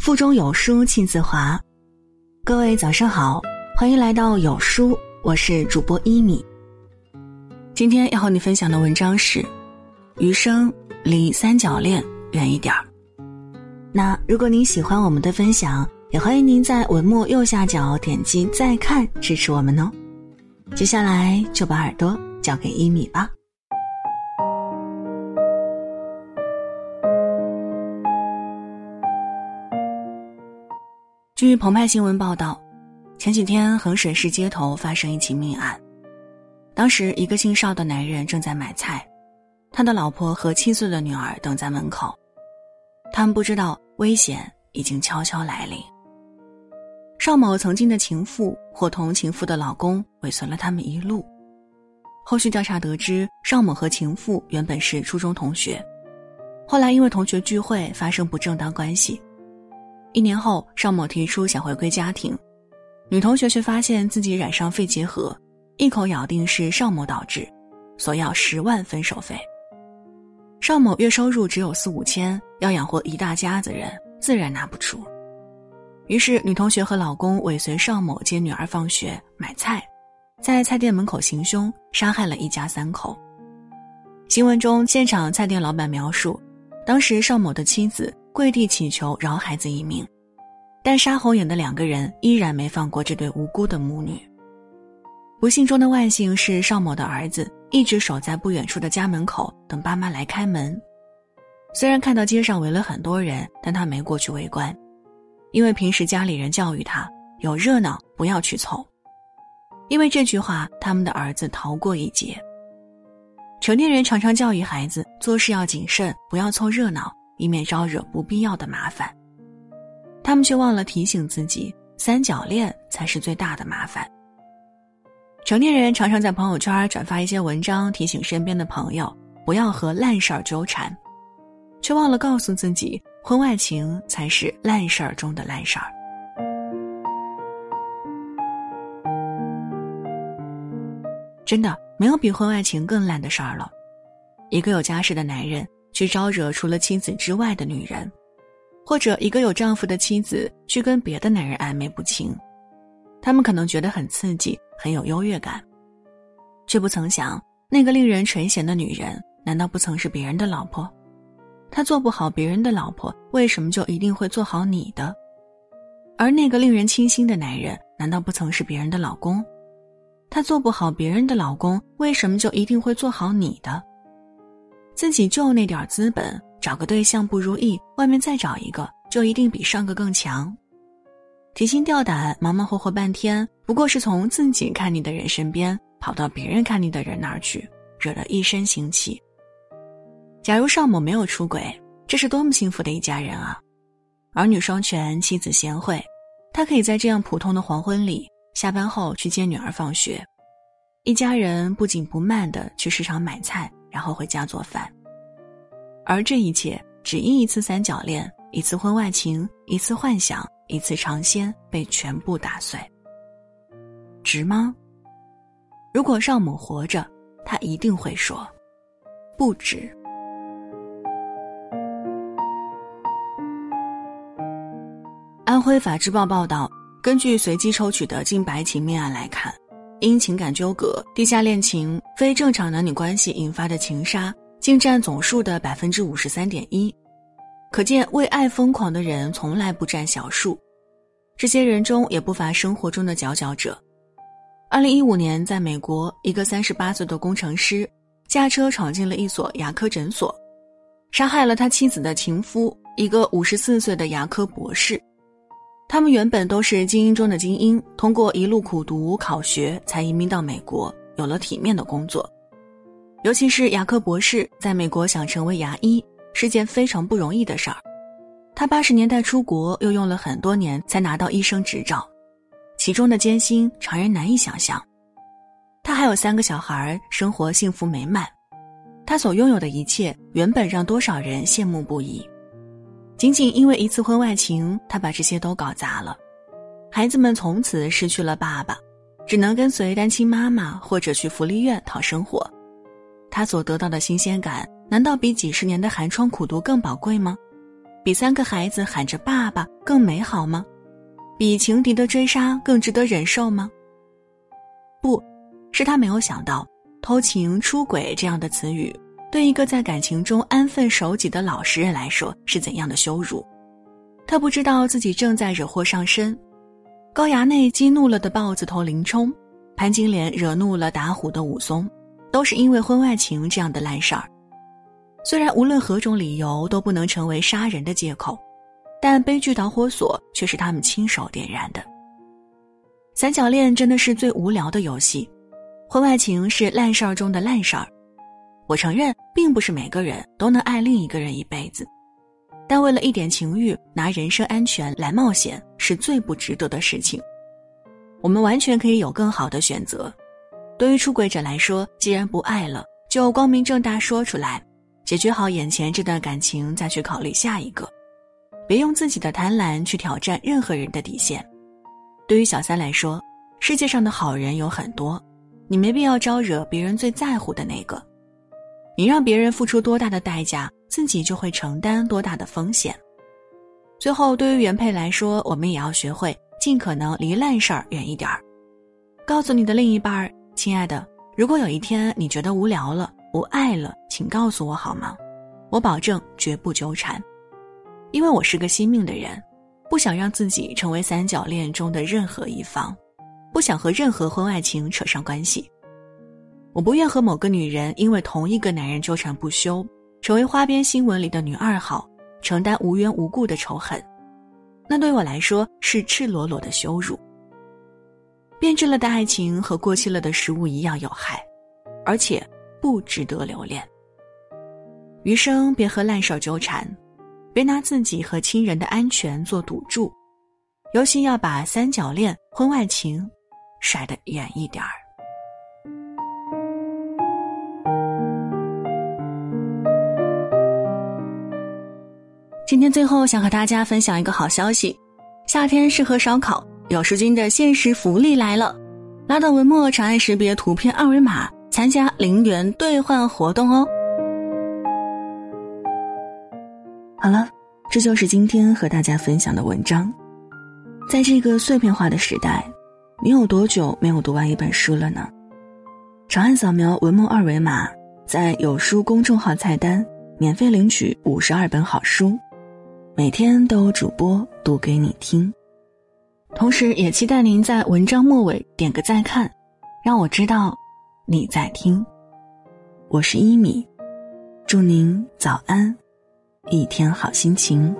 腹中有书气自华。各位早上好，欢迎来到有书，我是主播一米。今天要和你分享的文章是：余生离三角恋远一点儿。那如果您喜欢我们的分享，也欢迎您在文末右下角点击再看支持我们哦。接下来就把耳朵交给一米吧。据澎湃新闻报道，前几天衡水市街头发生一起命案。当时，一个姓邵的男人正在买菜，他的老婆和七岁的女儿等在门口。他们不知道危险已经悄悄来临。邵某曾经的情妇伙同情妇的老公尾随了他们一路。后续调查得知，邵某和情妇原本是初中同学，后来因为同学聚会发生不正当关系。一年后，邵某提出想回归家庭，女同学却发现自己染上肺结核，一口咬定是邵某导致，索要十万分手费。邵某月收入只有四五千，要养活一大家子人，自然拿不出。于是，女同学和老公尾随邵某接女儿放学、买菜，在菜店门口行凶，杀害了一家三口。新闻中，现场菜店老板描述，当时邵某的妻子。跪地祈求饶孩子一命，但杀红眼的两个人依然没放过这对无辜的母女。不幸中的万幸是，邵某的儿子一直守在不远处的家门口等爸妈来开门。虽然看到街上围了很多人，但他没过去围观，因为平时家里人教育他有热闹不要去凑。因为这句话，他们的儿子逃过一劫。成年人常常教育孩子做事要谨慎，不要凑热闹。以免招惹不必要的麻烦，他们却忘了提醒自己，三角恋才是最大的麻烦。成年人常常在朋友圈转发一些文章，提醒身边的朋友不要和烂事儿纠缠，却忘了告诉自己，婚外情才是烂事儿中的烂事儿。真的，没有比婚外情更烂的事儿了。一个有家室的男人。去招惹除了妻子之外的女人，或者一个有丈夫的妻子去跟别的男人暧昧不清，他们可能觉得很刺激，很有优越感，却不曾想那个令人垂涎的女人，难道不曾是别人的老婆？她做不好别人的老婆，为什么就一定会做好你的？而那个令人倾心的男人，难道不曾是别人的老公？他做不好别人的老公，为什么就一定会做好你的？自己就那点资本，找个对象不如意，外面再找一个就一定比上个更强。提心吊胆，忙忙活活半天，不过是从自己看你的人身边跑到别人看你的人那儿去，惹得一身腥气。假如邵某没有出轨，这是多么幸福的一家人啊！儿女双全，妻子贤惠，他可以在这样普通的黄昏里，下班后去接女儿放学，一家人不紧不慢的去市场买菜。然后回家做饭，而这一切只因一次三角恋，一次婚外情，一次幻想，一次尝鲜，被全部打碎。值吗？如果邵某活着，他一定会说，不值。安徽法制报报道，根据随机抽取的近百起命案来看。因情感纠葛、地下恋情、非正常男女关系引发的情杀，竟占总数的百分之五十三点一，可见为爱疯狂的人从来不占小数。这些人中也不乏生活中的佼佼者。二零一五年，在美国，一个三十八岁的工程师驾车闯进了一所牙科诊所，杀害了他妻子的情夫，一个五十四岁的牙科博士。他们原本都是精英中的精英，通过一路苦读考学，才移民到美国，有了体面的工作。尤其是牙科博士，在美国想成为牙医是件非常不容易的事儿。他八十年代出国，又用了很多年才拿到医生执照，其中的艰辛常人难以想象。他还有三个小孩，生活幸福美满。他所拥有的一切，原本让多少人羡慕不已。仅仅因为一次婚外情，他把这些都搞砸了，孩子们从此失去了爸爸，只能跟随单亲妈妈或者去福利院讨生活。他所得到的新鲜感，难道比几十年的寒窗苦读更宝贵吗？比三个孩子喊着爸爸更美好吗？比情敌的追杀更值得忍受吗？不，是他没有想到偷情、出轨这样的词语，对一个在感情中安分守己的老实人来说是怎样的羞辱。他不知道自己正在惹祸上身。高衙内激怒了的豹子头林冲，潘金莲惹怒了打虎的武松，都是因为婚外情这样的烂事儿。虽然无论何种理由都不能成为杀人的借口，但悲剧导火索却是他们亲手点燃的。三角恋真的是最无聊的游戏，婚外情是烂事儿中的烂事儿。我承认，并不是每个人都能爱另一个人一辈子，但为了一点情欲拿人身安全来冒险，是最不值得的事情。我们完全可以有更好的选择。对于出轨者来说，既然不爱了，就光明正大说出来。解决好眼前这段感情，再去考虑下一个，别用自己的贪婪去挑战任何人的底线。对于小三来说，世界上的好人有很多，你没必要招惹别人最在乎的那个。你让别人付出多大的代价，自己就会承担多大的风险。最后，对于原配来说，我们也要学会尽可能离烂事儿远一点儿。告诉你的另一半，亲爱的，如果有一天你觉得无聊了，不爱了，请告诉我好吗？我保证绝不纠缠，因为我是个惜命的人，不想让自己成为三角恋中的任何一方，不想和任何婚外情扯上关系。我不愿和某个女人因为同一个男人纠缠不休，成为花边新闻里的女二号，承担无缘无故的仇恨，那对我来说是赤裸裸的羞辱。变质了的爱情和过期了的食物一样有害，而且。不值得留恋。余生别和烂事儿纠缠，别拿自己和亲人的安全做赌注，尤其要把三角恋、婚外情甩得远一点儿。今天最后想和大家分享一个好消息：夏天适合烧烤，有书君的限时福利来了！拉到文末长按识别图片二维码。参加零元兑换活动哦！好了，这就是今天和大家分享的文章。在这个碎片化的时代，你有多久没有读完一本书了呢？长按扫描文末二维码，在有书公众号菜单免费领取五十二本好书，每天都有主播读给你听。同时，也期待您在文章末尾点个再看，让我知道。你在听，我是一米，祝您早安，一天好心情。